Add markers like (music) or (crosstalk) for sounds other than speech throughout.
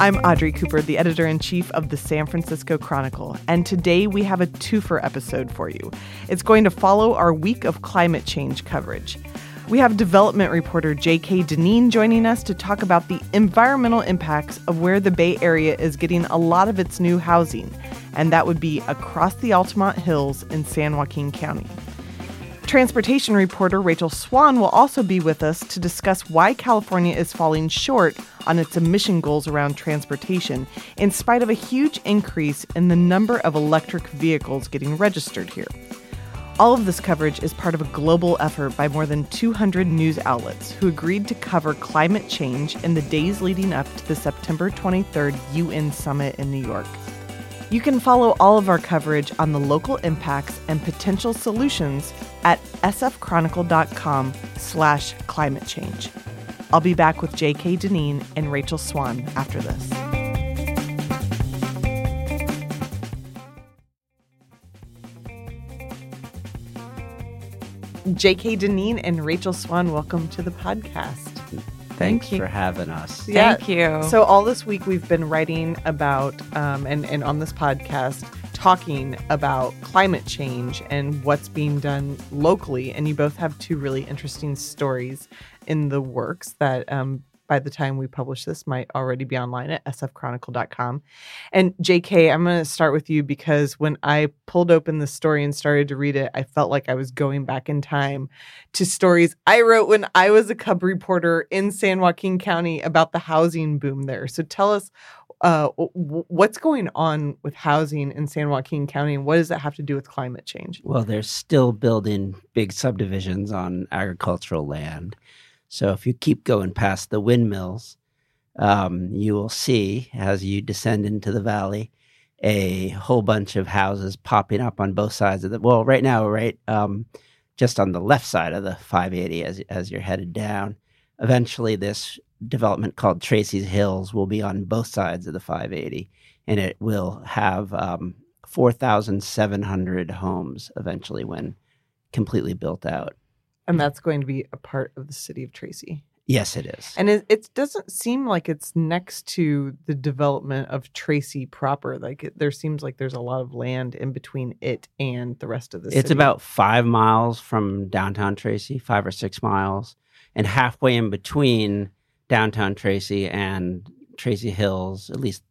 I'm Audrey Cooper, the editor in chief of the San Francisco Chronicle, and today we have a twofer episode for you. It's going to follow our week of climate change coverage. We have development reporter J.K. Dineen joining us to talk about the environmental impacts of where the Bay Area is getting a lot of its new housing, and that would be across the Altamont Hills in San Joaquin County. Transportation reporter Rachel Swan will also be with us to discuss why California is falling short on its emission goals around transportation, in spite of a huge increase in the number of electric vehicles getting registered here. All of this coverage is part of a global effort by more than 200 news outlets who agreed to cover climate change in the days leading up to the September 23rd UN summit in New York. You can follow all of our coverage on the local impacts and potential solutions at sfchronicle.com slash climate change. I'll be back with J.K. Dineen and Rachel Swan after this. J.K. Dineen and Rachel Swan, welcome to the podcast. Thanks for having us. Yeah. Thank you. So all this week we've been writing about um, and and on this podcast talking about climate change and what's being done locally. And you both have two really interesting stories in the works that um, by the time we publish this might already be online at sfchronicle.com. And JK, I'm going to start with you because when I pulled open the story and started to read it, I felt like I was going back in time to stories I wrote when I was a cub reporter in San Joaquin County about the housing boom there. So tell us uh, what's going on with housing in San Joaquin County and what does that have to do with climate change? Well, they're still building big subdivisions on agricultural land. So if you keep going past the windmills, um, you will see as you descend into the valley a whole bunch of houses popping up on both sides of the. Well, right now, right, um, just on the left side of the 580 as as you're headed down. Eventually, this development called Tracy's Hills will be on both sides of the 580, and it will have um, 4,700 homes eventually when completely built out. And that's going to be a part of the city of Tracy. Yes, it is. And it, it doesn't seem like it's next to the development of Tracy proper. Like it, there seems like there's a lot of land in between it and the rest of the city. It's about five miles from downtown Tracy, five or six miles, and halfway in between downtown Tracy and Tracy Hills. At least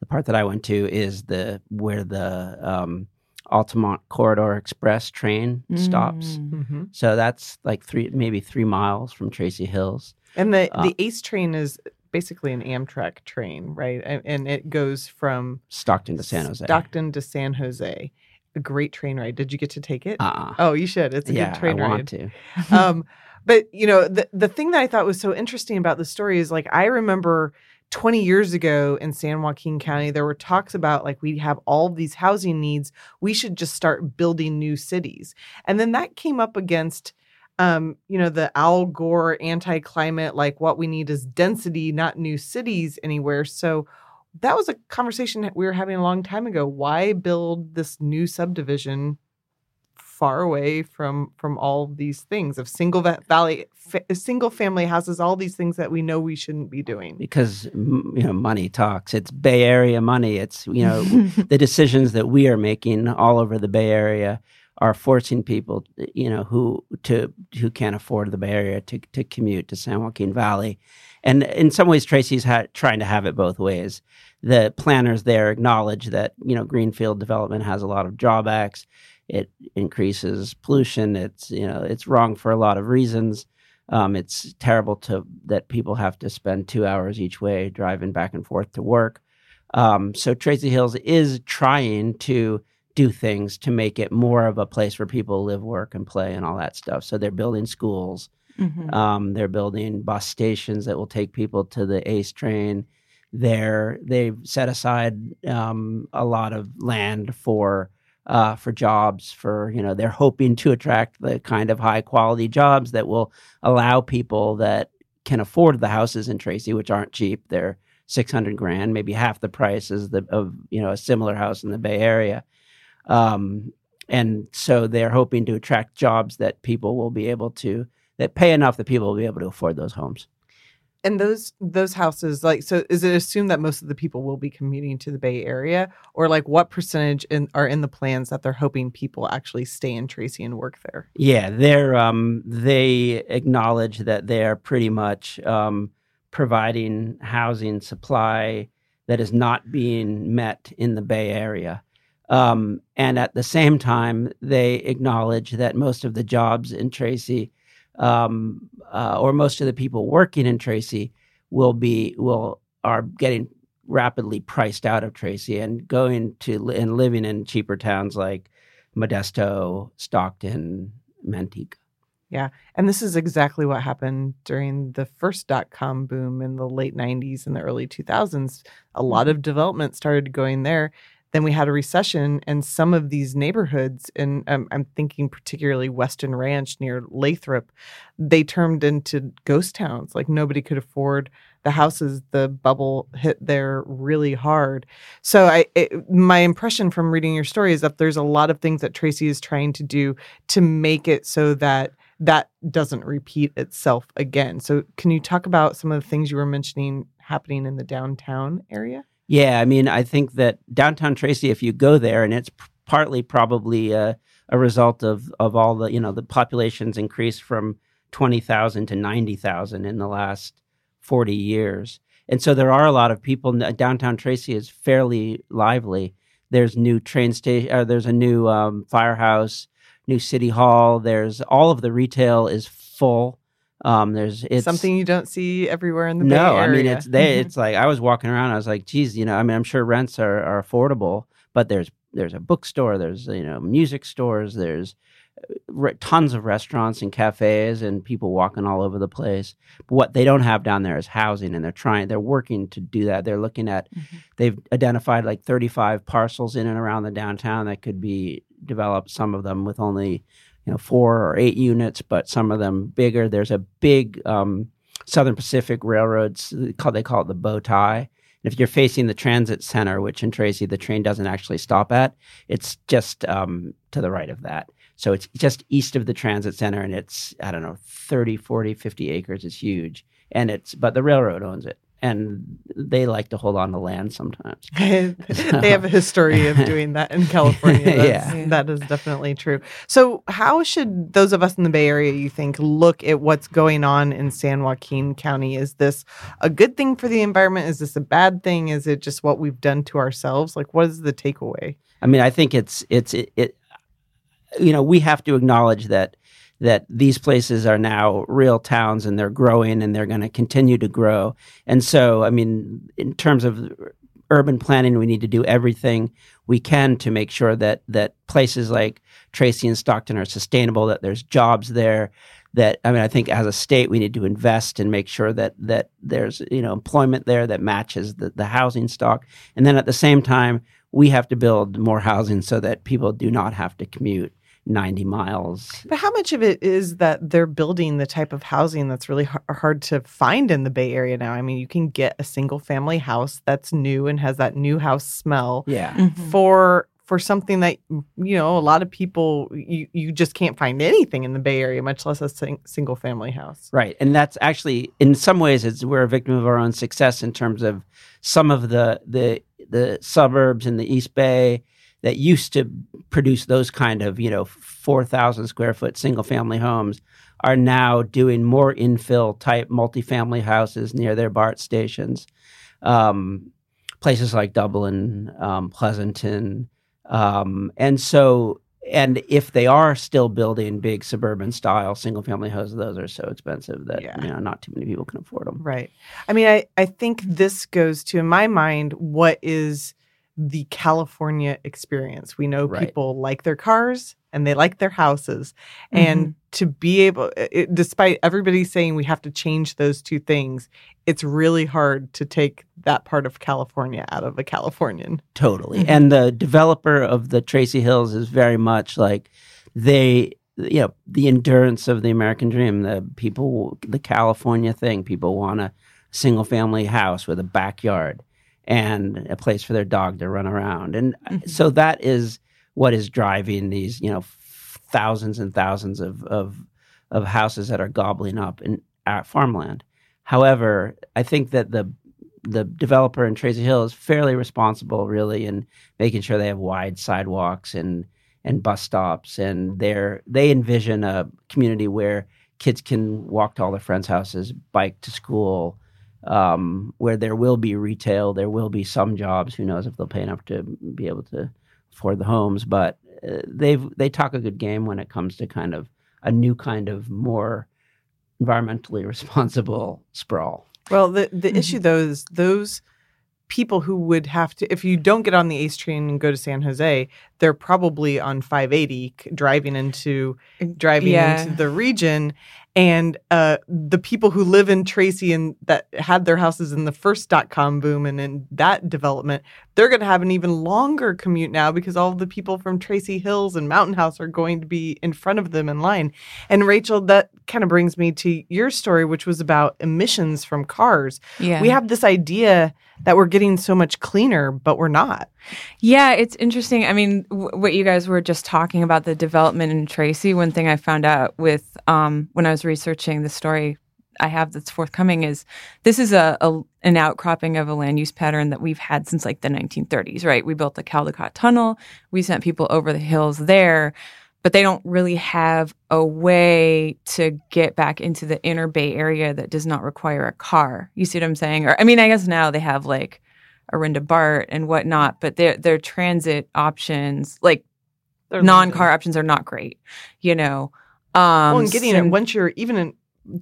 the part that I went to is the where the um, Altamont Corridor Express train stops. Mm. Mhm. So that's like three, maybe three miles from Tracy Hills. And the Uh, the Ace train is basically an Amtrak train, right? And, and it goes from Stockton to San Jose. Stockton to San Jose. A great train ride. Did you get to take it? Uh-uh. Oh, you should. It's a yeah, good train I ride. want to. um, but you know, the the thing that I thought was so interesting about the story is like I remember 20 years ago in San Joaquin County, there were talks about like we have all these housing needs. We should just start building new cities. And then that came up against um, you know, the Al Gore anti-climate, like what we need is density, not new cities anywhere. So that was a conversation that we were having a long time ago. Why build this new subdivision far away from from all these things of single valley fa- single family houses all these things that we know we shouldn't be doing because mm, you know money talks. It's Bay Area money. It's you know (laughs) the decisions that we are making all over the Bay Area are forcing people, you know, who to who can't afford the Bay Area to to commute to San Joaquin Valley, and in some ways, Tracy's ha- trying to have it both ways. The planners there acknowledge that you know greenfield development has a lot of drawbacks. It increases pollution. It's you know it's wrong for a lot of reasons. Um, it's terrible to that people have to spend two hours each way driving back and forth to work. Um, so Tracy Hills is trying to do things to make it more of a place where people live, work, and play, and all that stuff. So they're building schools. Mhm. Um, they're building bus stations that will take people to the ACE train. They're they've set aside um, a lot of land for uh, for jobs. For you know, they're hoping to attract the kind of high quality jobs that will allow people that can afford the houses in Tracy, which aren't cheap. They're six hundred grand, maybe half the price as the of you know a similar house in the Bay Area. Um, and so they're hoping to attract jobs that people will be able to that pay enough that people will be able to afford those homes. And those those houses, like, so is it assumed that most of the people will be commuting to the Bay Area, or like what percentage in, are in the plans that they're hoping people actually stay in Tracy and work there? Yeah, they're um, they acknowledge that they are pretty much um, providing housing supply that is not being met in the Bay Area. Um, and at the same time, they acknowledge that most of the jobs in Tracy, um, uh, or most of the people working in Tracy, will be will are getting rapidly priced out of Tracy and going to and living in cheaper towns like Modesto, Stockton, Manteca. Yeah. And this is exactly what happened during the first dot com boom in the late 90s and the early 2000s. A lot of development started going there. Then we had a recession, and some of these neighborhoods, and um, I'm thinking particularly Weston Ranch near Lathrop, they turned into ghost towns. Like nobody could afford the houses. The bubble hit there really hard. So, I it, my impression from reading your story is that there's a lot of things that Tracy is trying to do to make it so that that doesn't repeat itself again. So, can you talk about some of the things you were mentioning happening in the downtown area? Yeah, I mean, I think that downtown Tracy, if you go there, and it's p- partly probably a, a result of of all the you know the populations increased from twenty thousand to ninety thousand in the last forty years, and so there are a lot of people. Downtown Tracy is fairly lively. There's new train station. Uh, there's a new um, firehouse, new city hall. There's all of the retail is full. Um, there's it's Something you don't see everywhere in the no, I mean it's they. (laughs) It's like I was walking around. I was like, geez, you know. I mean, I'm sure rents are, are affordable, but there's there's a bookstore. There's you know music stores. There's uh, re- tons of restaurants and cafes and people walking all over the place. But what they don't have down there is housing, and they're trying. They're working to do that. They're looking at. Mhm. They've identified like 35 parcels in and around the downtown that could be developed. Some of them with only you know four or eight units, but some of them bigger. There's a big um, Southern Pacific Railroads they call they call it the bow tie. And if you're facing the transit center, which in Tracy the train doesn't actually stop at, it's just um, to the right of that. So it's just east of the transit center, and it's I don't know 30, 40, 50 acres. It's huge, and it's but the railroad owns it, and they like to hold on to land sometimes. (laughs) they have a history of (laughs) doing that in California. (laughs) Yeah. That is definitely true. So, how should those of us in the Bay Area, you think, look at what's going on in San Joaquin County? Is this a good thing for the environment? Is this a bad thing? Is it just what we've done to ourselves? Like, what is the takeaway? I mean, I think it's it's it, it you know, we have to acknowledge that that these places are now real towns and they're growing and they're going to continue to grow. And so, I mean, in terms of urban planning, we need to do everything we can to make sure that that places like Tracy and Stockton are sustainable, that there's jobs there. That I mean, I think as a state, we need to invest and make sure that that there's you know employment there that matches the, the housing stock, and then at the same time, we have to build more housing so that people do not have to commute 90 miles. But how much of it is that they're building the type of housing that's really har- hard to find in the Bay Area now? I mean, you can get a single family house that's new and has that new house smell Yeah. Mm-hmm. for for something that you know a lot of people you you just can't find anything in the Bay Area, much less a sing- single family house. Right. And that's actually in some ways it's we're a victim of our own success in terms of some of the the the suburbs in the East Bay that used to produce those kind of, you know, 4,000 square foot single family homes are now doing more infill type multifamily houses near their BART stations. Um, places like Dublin, um, Pleasanton. Um, and so, and if they are still building big suburban style single family houses, those are so expensive that Yeah. you know not too many people can afford them. Right. I mean, I I think this goes to in my mind what is the California experience. We know Right. people like their cars and they like their houses, and to be able, it, despite everybody saying we have to change those two things, it's really hard to take that part of California out of a Californian. Totally. Mhm. And the developer of the Tracy Hills is very much like they, you know, the endurance of the American dream. The people, the California thing. People want a single family house with a backyard and a place for their dog to run around. And Mhm. so that is what is driving these, you know, f- thousands and thousands of, of, of houses that are gobbling up in uh, farmland. However, I think that the the developer in Tracy Hill is fairly responsible, really, in making sure they have wide sidewalks and and bus stops, and they're they envision a community where kids can walk to all their friends' houses, bike to school, um, where there will be retail, there will be some jobs. Who knows if they'll pay enough to be able to afford the homes? But uh, they've they talk a good game when it comes to kind of a new kind of more environmentally (laughs) responsible sprawl. Well, the the mm-hmm. issue though is those people who would have to if you don't get on the ace train and go to san jose they're probably on 580 driving into driving yeah. into the region and uh, the people who live in Tracy and that had their houses in the first dot com boom and in that development, they're going to have an even longer commute now because all the people from Tracy Hills and Mountain House are going to be in front of them in line. And Rachel, that kind of brings me to your story, which was about emissions from cars. Yeah. We have this idea that we're getting so much cleaner, but we're not. Yeah, it's interesting. I mean, w- what you guys were just talking about the development in Tracy. One thing I found out with um, when I was researching the story I have that's forthcoming is this is a, a, an outcropping of a land use pattern that we've had since like the 1930s. Right? We built the Caldecott Tunnel. We sent people over the hills there. But they don't really have a way to get back into the inner Bay Area that does not require a car. You see what I'm saying? Or I mean, I guess now they have like Orinda BART and whatnot, but their their transit options, like non car options, are not great. You know. Um, well, and getting so, it once you're even in,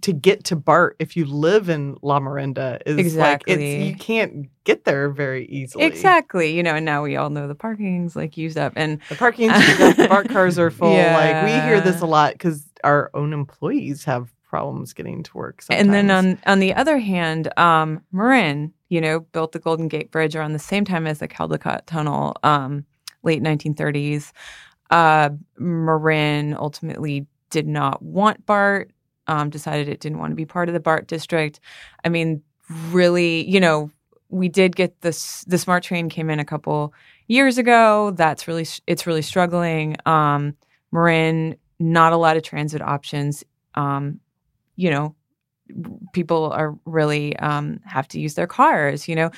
to get to BART if you live in La Lamorinda is exactly. like it's you can't get there very easily. Exactly. You know, and now we all know the parking's like used up and the parking's used up, the BART cars are (laughs) full. Yeah. Like we hear this a lot because our own employees have problems getting to work. Sometimes. And then on on the other hand, um, Marin, you know, built the Golden Gate Bridge around the same time as the Caldecott Tunnel, um, late 1930s. Uh, Marin ultimately did not want BART. Um, decided it didn't want to be part of the BART district. I mean, really, you know, we did get this. The smart train came in a couple years ago. That's really it's really struggling. Um, Marin, not a lot of transit options. Um, you know, people are really um, have to use their cars, you know.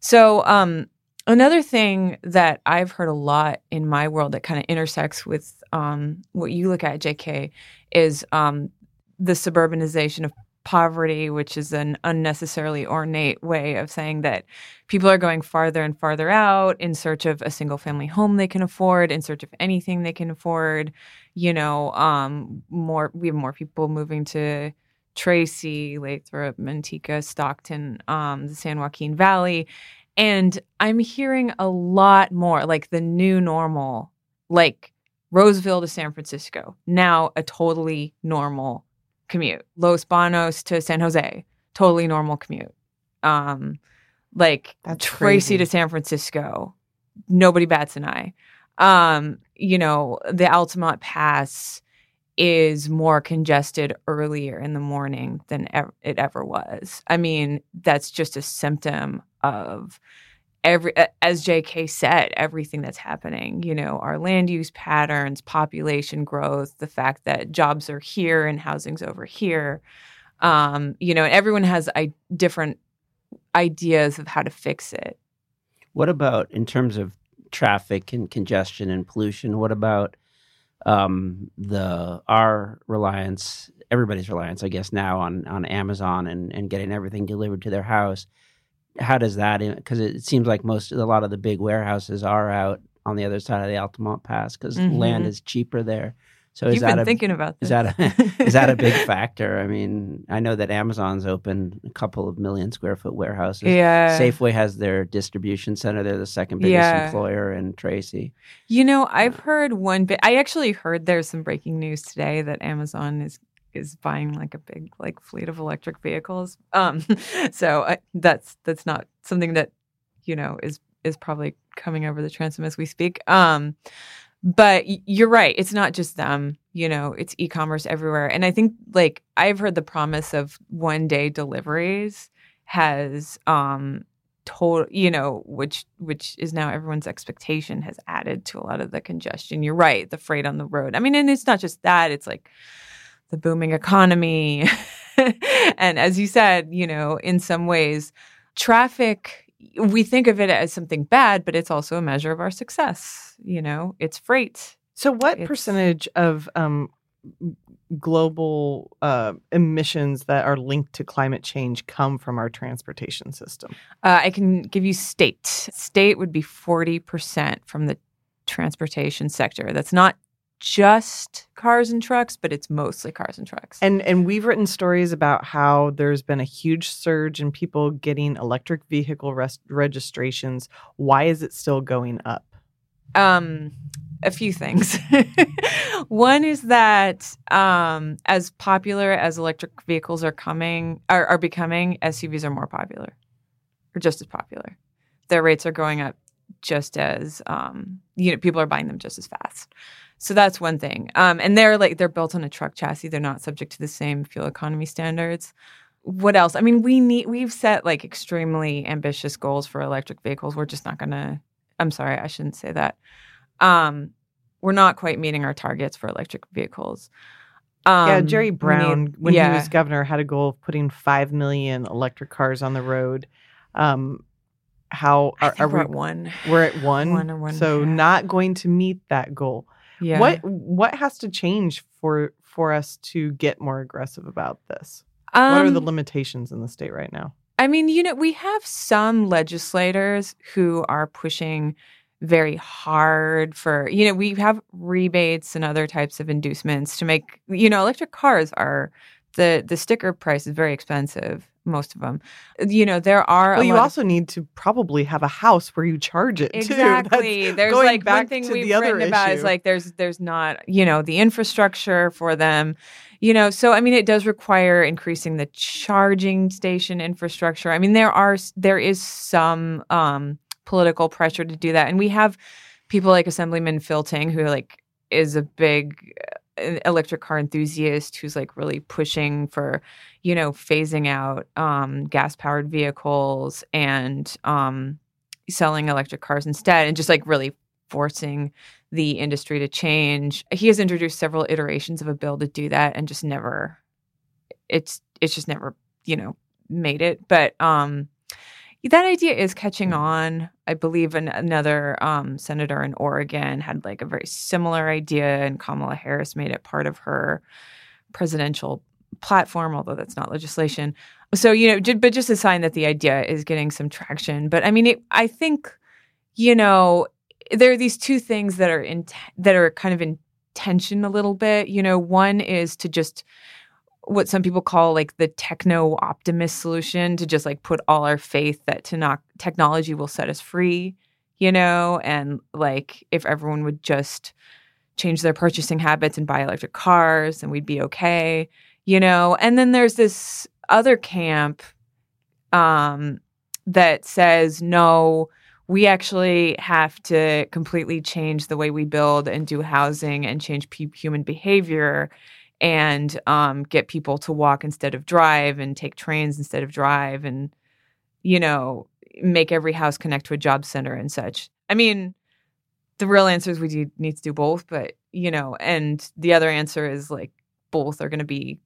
So um, another thing that I've heard a lot in my world that kind of intersects with um, what you look at, JK, is um, the suburbanization of poverty, which is an unnecessarily ornate way of saying that people are going farther and farther out in search of a single family home they can afford, in search of anything they can afford. You know, um, more we have more people moving to Tracy, Lathrop, Manteca, Stockton, um, the San Joaquin Valley. And I'm hearing a lot more like the new normal, like Roseville to San Francisco, now a totally normal commute. Los Banos to San Jose, totally normal commute. Um, like That's Tracy crazy. to San Francisco, nobody bats an eye. Um, you know, the Altamont Pass is more congested earlier in the morning than it ever was. I mean, that's just a symptom of every as JK said, everything that's happening, you know, our land use patterns, population growth, the fact that jobs are here and housing's over here. Um, you know, and everyone has I- different ideas of how to fix it. What about in terms of traffic and congestion and pollution? What about um, the our reliance, everybody's reliance, I guess, now on on Amazon and and getting everything delivered to their house. How does that? Because it seems like most a lot of the big warehouses are out on the other side of the Altamont Pass because mm-hmm. land is cheaper there. So is You've that been a, thinking about this. Is that a, is that a big (laughs) factor? I mean, I know that Amazon's opened a couple of million square foot warehouses. Yeah. Safeway has their distribution center. They're the second biggest yeah. employer in Tracy. You know, I've heard one bit. I actually heard there's some breaking news today that Amazon is is buying like a big like fleet of electric vehicles. Um, (laughs) so I, that's that's not something that you know is is probably coming over the transom as we speak. Um, but you're right it's not just them you know it's e-commerce everywhere and i think like i've heard the promise of one day deliveries has um total you know which which is now everyone's expectation has added to a lot of the congestion you're right the freight on the road i mean and it's not just that it's like the booming economy (laughs) and as you said, you know, in some ways, traffic we think of it as something bad, but it's also a measure of our success. You know, it's freight. So, what It's- percentage of um, global uh, emissions that are linked to climate change come from our transportation system? Uh, I can give you state. State would be 40% from the transportation sector. That's not just cars and trucks, but it's mostly cars and trucks. And and we've written stories about how there's been a huge surge in people getting electric vehicle res- registrations. Why is it still going up? um, a few things. (laughs) One is that um, as popular as electric vehicles are coming are, are becoming, SUVs are more popular, or just as popular. Their rates are going up just as um, you know people are buying them just as fast. So that's one thing. Um, and they're like they're built on a truck chassis. They're not subject to the same fuel economy standards. What else? I mean, we need we've set like extremely ambitious goals for electric vehicles. We're just not going to I'm sorry, I shouldn't say that. Um, we're not quite meeting our targets for electric vehicles. Um, yeah, Jerry Brown, need- when yeah. he was governor, had a goal of putting five million electric cars on the road. Um, how I are, think are we're we? at one. We're at (sighs) one, One or one so half. not going to meet that goal. Yeah. What what has to change for for us to get more aggressive about this? Um, what are the limitations in the state right now? I mean, you know, we have some legislators who are pushing very hard for, you know, we have rebates and other types of inducements to make, you know, electric cars are the the sticker price is very expensive, most of them. You know, there are Well, you lot of- also need to probably have a house where you charge it. (laughs) Exactly. There's like one thing we've written about is like there's there's not you know the infrastructure for them, you know. So I mean, it does require increasing the charging station infrastructure. I mean, there are there is some um, political pressure to do that, and we have people like Assemblyman Phil Ting who like is a big uh, electric car enthusiast who's like really pushing for you know phasing out um, gas powered vehicles and um, selling electric cars instead and just like really forcing the industry to change. He has introduced several iterations of a bill to do that and just never it's it's just never, you know, made it. But um that idea is catching on. I believe an, another um, senator in Oregon had like a very similar idea, and Kamala Harris made it part of her presidential platform, although that's not legislation. So you know, but just a sign that the idea is getting some traction. But I mean, it, I think you know there are these two things that are in that are kind of in tension a little bit. You know, one is to just what some people call like the techno optimist solution to just like put all our faith that to knock technology will set us free, you know, and like if everyone would just change their purchasing habits and buy electric cars, and we'd be okay, you know. And then there's this other camp um, that says no, we actually have to completely change the way we build and do housing and change pe- human behavior and um, get people to walk instead of drive and take trains instead of drive and you know make every house connect to a job center and such i mean the real answer is we do, need to do both but you know and the other answer is like both are going to be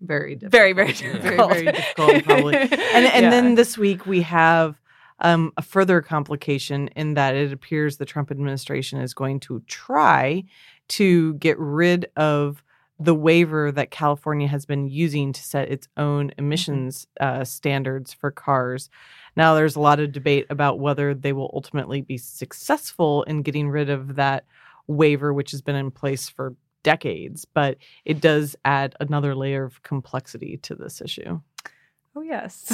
very difficult. very very very difficult (laughs) very difficult probably. And and Yeah. then this week we have um, a further complication in that it appears the Trump administration is going to try to get rid of the waiver that California has been using to set its own emissions uh, standards for cars. Now, there's a lot of debate about whether they will ultimately be successful in getting rid of that waiver, which has been in place for decades, but it does add another layer of complexity to this issue. oh yes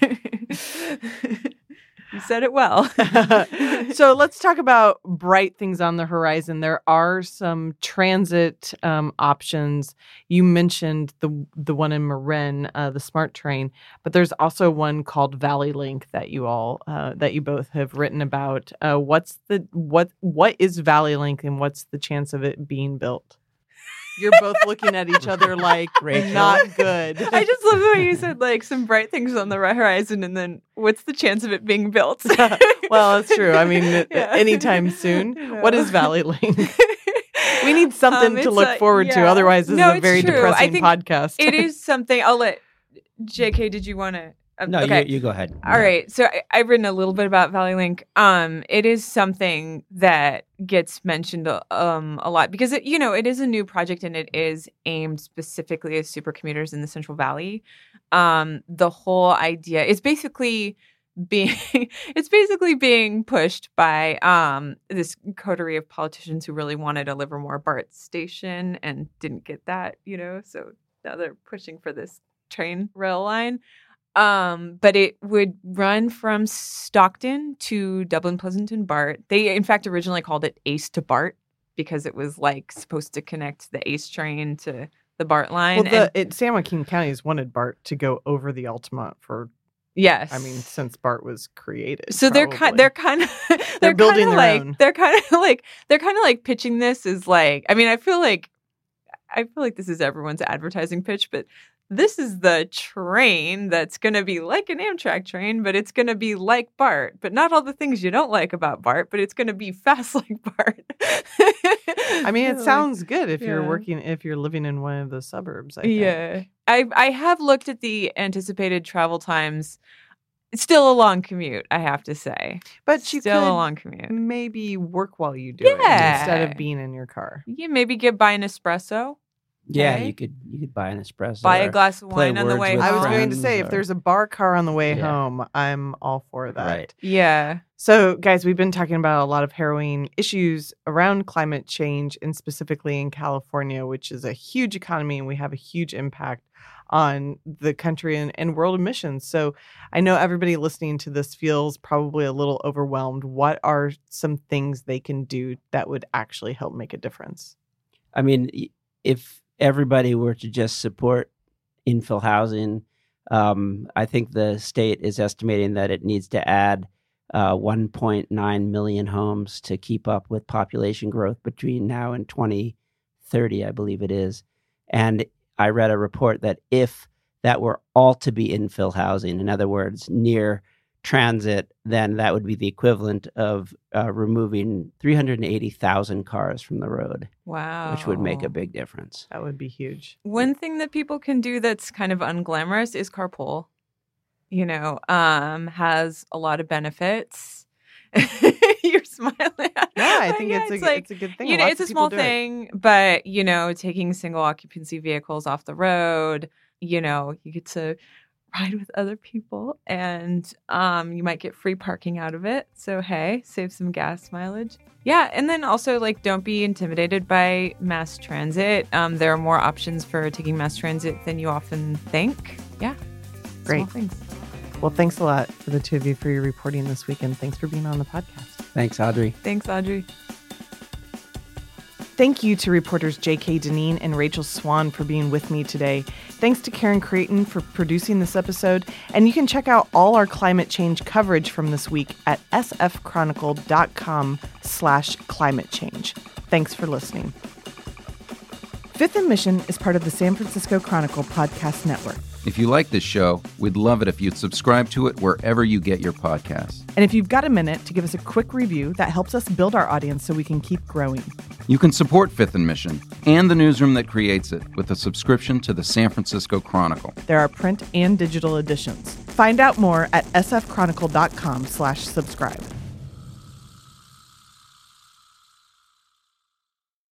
(laughs) you said it well (laughs) so let's talk about bright things on the horizon. There are some transit um, options. You mentioned the the one in Marin, uh, the Smart Train, but there's also one called Valley Link that you all uh, that you both have written about. Uh, what's the what what is Valley Link and what's the chance of it being built? You're both looking at each other like (laughs) Rachel. not good. (laughs) I just love the way you said like some bright things on the horizon, and then what's the chance of it being built? (laughs) well, that's true. I mean, Yeah. anytime soon. You What know. is Valley Link? we need something Um, to look a- forward to. Otherwise, this No, is a very true. I depressing think podcast. it is something. I'll let JK. Did you want to? Um, No, okay. you, you go ahead. All right. So I, I've written a little bit about Valley Link. Um, it is something that gets mentioned um a lot because it, you know, it is a new project and it is aimed specifically at super commuters in the Central Valley. Um, the whole idea is basically being (laughs) it's basically being pushed by um this coterie of politicians who really wanted a Livermore BART station and didn't get that, you know. So now they're pushing for this train rail line. Um, but it would run from Stockton to Dublin Pleasanton BART. They in fact originally called it Ace to BART because it was like supposed to connect the Ace train to the BART line. well, the, and- it, San Joaquin County has wanted BART to go over the Altamont for, yes. I mean, since BART was created. so they're kind they're kind of (laughs) they're, building kinda their like own. they're kind of (laughs) like they're kind of like pitching this as like I mean I feel like I feel like this is everyone's advertising pitch but this is the train that's going to be like an Amtrak train but it's going to be like BART but not all the things you don't like about BART but it's going to be (laughs) fast like BART. I mean, (laughs) it sounds good if you're working, if you're living in one of the suburbs. I think. yeah. I I have looked at the anticipated travel times. It's still a long commute I have to say. But you still a long commute. maybe work while you do it instead of being in your car. You maybe get by an espresso, Yeah, Okay. you could you could buy an espresso. buy a or- glass of play wine on the words way with I was going to friends say, if or- there's a bar car on the way Yeah. home, I'm all for that. Right. Yeah. So, guys, we've been talking about a lot of harrowing issues around climate change and specifically in California, which is a huge economy and we have a huge impact on the country and, and world emissions. So, I know everybody listening to this feels probably a little overwhelmed. What are some things they can do that would actually help make a difference? I mean, y- if everybody were to just support infill housing, um, I think the state is estimating that it needs to add uh, 1.9 million homes to keep up with population growth between now and 2030, I believe it is. And I read a report that if that were all to be infill housing, in other words, near transit, then that would be the equivalent of uh, removing 380,000 cars from the road Wow. which would make a big difference. That would be huge. One thing that people can do that's kind of unglamorous is carpool. You know, um, has a lot of benefits. (laughs) You're smiling. Yeah, I (laughs) think Yeah, it's, a, like it's a good thing. you know, Lots it's a small do it. thing, but you know, taking single occupancy vehicles off the road, you know, you get to ride with other people and um you might get free parking out of it. So hey, save some gas mileage. Yeah, and then also like don't be intimidated by mass transit. Um there are more options for taking mass transit than you often think. Yeah. Small Great. things. Well, thanks a lot for the two of you for your reporting this week, and thanks for being on the podcast. Thanks, Audrey. Thanks, Audrey. Thank you to reporters J.K. Dineen and Rachel Swan for being with me today. Thanks to Karen Creighton for producing this episode. And you can check out all our climate change coverage from this week at sfchronicle.com slash climate change. Thanks for listening. Fifth and Mission is part of the San Francisco Chronicle podcast network. If you like this show, we'd love it if you'd subscribe to it wherever you get your podcasts. And if you've got a minute to give us a quick review, that helps us build our audience so we can keep growing. You can support Fifth and Mission and the newsroom that creates it with a subscription to the San Francisco Chronicle. There are print and digital editions. Find out more at sfchronicle.com slash subscribe.